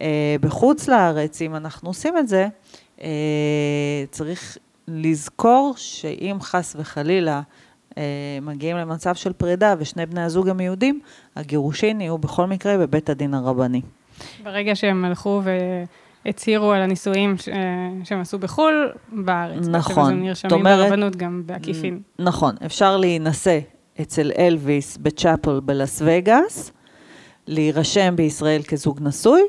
אה, בחוץ לארץ, אם אנחנו עושים את זה, אה, צריך לזכור שאם חס וחלילה אה, מגיעים למצב של פרידה ושני בני הזוג הם יהודים, הגירושין יהיו בכל מקרה בבית הדין הרבני. ברגע שהם הלכו והצהירו על הנישואים ש- שהם עשו בחו"ל, בארץ. נכון. הם זאת נרשמים אומרת- ברבנות גם בעקיפין. נכון, אפשר להינשא אצל אלוויס ב chapel בלאס וגאס, להירשם בישראל כזוג נשוי,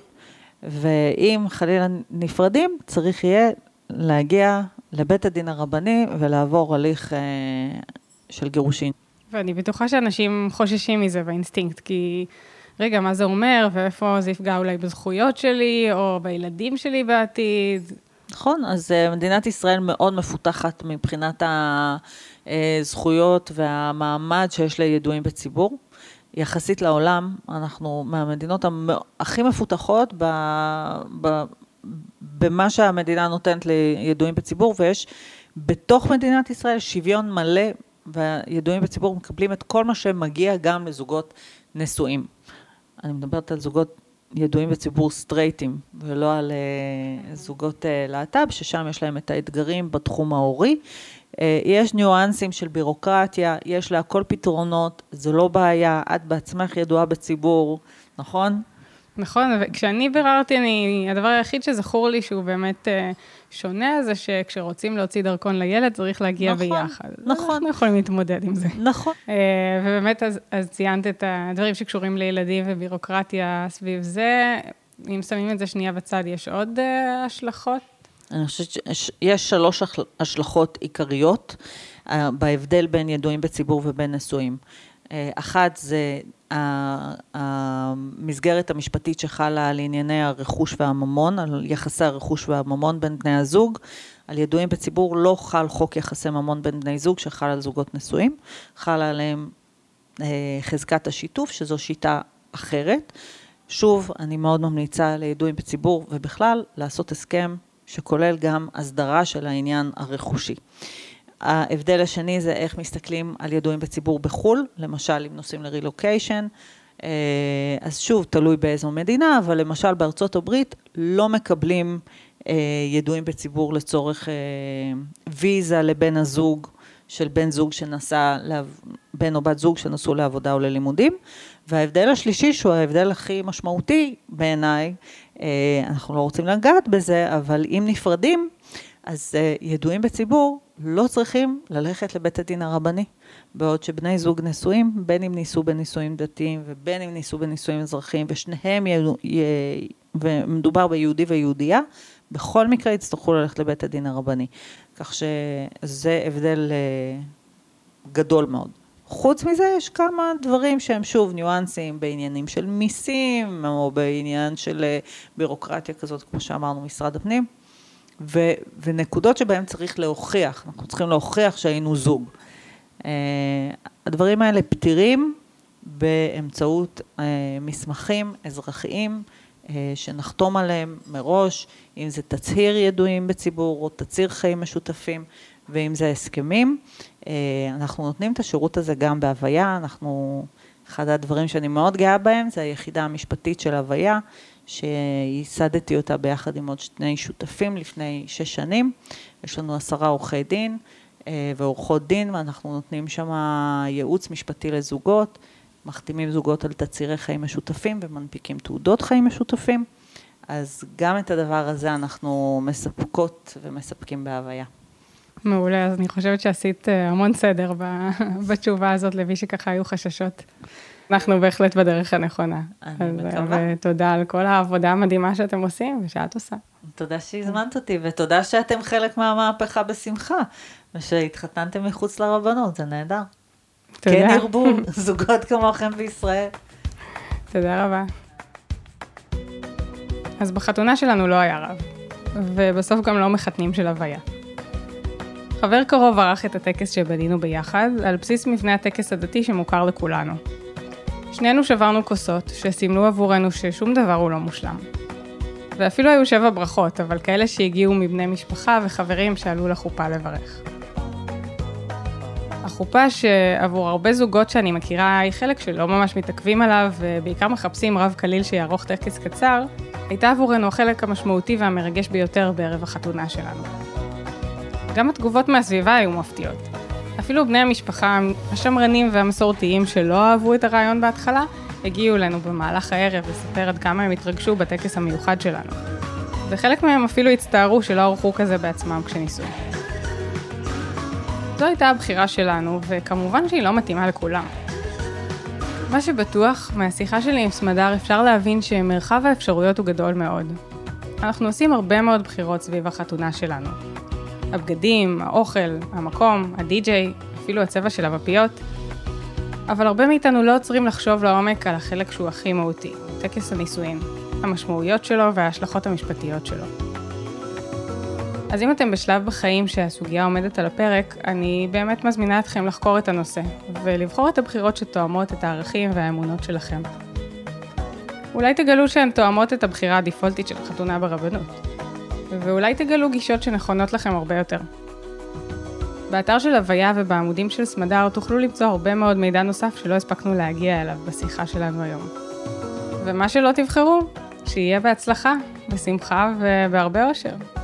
ואם חלילה נפרדים, צריך יהיה להגיע לבית הדין הרבני ולעבור הליך אה, של גירושין. ואני בטוחה שאנשים חוששים מזה באינסטינקט, כי רגע, מה זה אומר, ואיפה זה יפגע אולי בזכויות שלי, או בילדים שלי בעתיד. נכון, אז אה, מדינת ישראל מאוד מפותחת מבחינת הזכויות והמעמד שיש לידועים בציבור. יחסית לעולם, אנחנו מהמדינות המ... הכי מפותחות ב... ב... במה שהמדינה נותנת לידועים בציבור, ויש בתוך מדינת ישראל שוויון מלא, והידועים בציבור מקבלים את כל מה שמגיע גם לזוגות נשואים. אני מדברת על זוגות ידועים בציבור סטרייטים, ולא על uh, זוגות uh, להט"ב, ששם יש להם את האתגרים בתחום ההורי. Uh, יש ניואנסים של בירוקרטיה, יש להכל פתרונות, זה לא בעיה, את בעצמך ידועה בציבור, נכון? נכון, וכשאני ביררתי, אני, הדבר היחיד שזכור לי שהוא באמת אה, שונה, זה שכשרוצים להוציא דרכון לילד, צריך להגיע נכון, ביחד. נכון. אנחנו יכולים להתמודד עם זה. נכון. אה, ובאמת, אז, אז ציינת את הדברים שקשורים לילדים ובירוקרטיה סביב זה. אם שמים את זה שנייה בצד, יש עוד אה, השלכות? אני חושבת שיש שלוש השלכות עיקריות אה, בהבדל בין ידועים בציבור ובין נשואים. אה, אחת זה המסגרת המשפטית שחלה על ענייני הרכוש והממון, על יחסי הרכוש והממון בין בני הזוג. על ידועים בציבור לא חל חוק יחסי ממון בין בני זוג שחל על זוגות נשואים, חל עליהם אה, חזקת השיתוף, שזו שיטה אחרת. שוב, אני מאוד ממליצה לידועים בציבור ובכלל לעשות הסכם שכולל גם הסדרה של העניין הרכושי. ההבדל השני זה איך מסתכלים על ידועים בציבור בחו"ל, למשל אם נוסעים לרילוקיישן, אז שוב, תלוי באיזו מדינה, אבל למשל בארצות הברית לא מקבלים ידועים בציבור לצורך ויזה לבן הזוג של בן זוג שנסע, בן או בת זוג שנסעו לעבודה או ללימודים. וההבדל השלישי, שהוא ההבדל הכי משמעותי בעיניי, אנחנו לא רוצים לגעת בזה, אבל אם נפרדים, אז uh, ידועים בציבור לא צריכים ללכת לבית הדין הרבני, בעוד שבני זוג נשואים, בין אם נישאו בנישואים דתיים ובין אם נישאו בנישואים אזרחיים, ושניהם, י... י... ומדובר ביהודי ויהודייה, בכל מקרה יצטרכו ללכת לבית הדין הרבני. כך שזה הבדל uh, גדול מאוד. חוץ מזה יש כמה דברים שהם שוב ניואנסים בעניינים של מיסים או בעניין של אה, בירוקרטיה כזאת, כמו שאמרנו, משרד הפנים, ו, ונקודות שבהן צריך להוכיח, אנחנו צריכים להוכיח שהיינו זוג. Uh, הדברים האלה פתירים באמצעות uh, מסמכים אזרחיים uh, שנחתום עליהם מראש, אם זה תצהיר ידועים בציבור או תצהיר חיים משותפים, ואם זה הסכמים. אה, אנחנו נותנים את השירות הזה גם בהוויה, אנחנו, אחד הדברים שאני מאוד גאה בהם זה היחידה המשפטית של הוויה, שייסדתי אותה ביחד עם עוד שני שותפים לפני שש שנים. יש לנו עשרה עורכי דין אה, ועורכות דין, ואנחנו נותנים שם ייעוץ משפטי לזוגות, מחתימים זוגות על תצהירי חיים משותפים ומנפיקים תעודות חיים משותפים. אז גם את הדבר הזה אנחנו מספקות ומספקים בהוויה. מעולה, אז אני חושבת שעשית אה, המון סדר בתשובה הזאת למי שככה היו חששות. אנחנו בהחלט בדרך הנכונה. אני מקווה. ותודה על כל העבודה המדהימה שאתם עושים ושאת עושה. תודה שהזמנת אותי, ותודה שאתם חלק מהמהפכה בשמחה, ושהתחתנתם מחוץ לרבנות, זה נהדר. תודה. כן ירבו זוגות כמוכם בישראל. תודה רבה. אז בחתונה שלנו לא היה רב, ובסוף גם לא מחתנים של הוויה. חבר קרוב ערך את הטקס שבנינו ביחד, על בסיס מבנה הטקס הדתי שמוכר לכולנו. שנינו שברנו כוסות, שסימנו עבורנו ששום דבר הוא לא מושלם. ואפילו היו שבע ברכות, אבל כאלה שהגיעו מבני משפחה וחברים שעלו לחופה לברך. החופה שעבור הרבה זוגות שאני מכירה היא חלק שלא ממש מתעכבים עליו ובעיקר מחפשים רב קליל שיערוך טקס קצר, הייתה עבורנו החלק המשמעותי והמרגש ביותר בערב החתונה שלנו. גם התגובות מהסביבה היו מפתיעות. אפילו בני המשפחה השמרנים והמסורתיים שלא אהבו את הרעיון בהתחלה, הגיעו אלינו במהלך הערב לספר עד כמה הם התרגשו בטקס המיוחד שלנו. וחלק מהם אפילו הצטערו שלא ערכו כזה בעצמם כשניסו. זו הייתה הבחירה שלנו, וכמובן שהיא לא מתאימה לכולם. מה שבטוח, מהשיחה שלי עם סמדר אפשר להבין שמרחב האפשרויות הוא גדול מאוד. אנחנו עושים הרבה מאוד בחירות סביב החתונה שלנו, הבגדים, האוכל, המקום, הדי-ג'יי, אפילו הצבע של המפיות. אבל הרבה מאיתנו לא עוצרים לחשוב לעומק על החלק שהוא הכי מהותי, טקס הנישואין, המשמעויות שלו וההשלכות המשפטיות שלו. אז אם אתם בשלב בחיים שהסוגיה עומדת על הפרק, אני באמת מזמינה אתכם לחקור את הנושא, ולבחור את הבחירות שתואמות את הערכים והאמונות שלכם. אולי תגלו שהן תואמות את הבחירה הדיפולטית של חתונה ברבנות. ואולי תגלו גישות שנכונות לכם הרבה יותר. באתר של הוויה ובעמודים של סמדר תוכלו למצוא הרבה מאוד מידע נוסף שלא הספקנו להגיע אליו בשיחה שלנו היום. ומה שלא תבחרו, שיהיה בהצלחה, בשמחה ובהרבה אושר.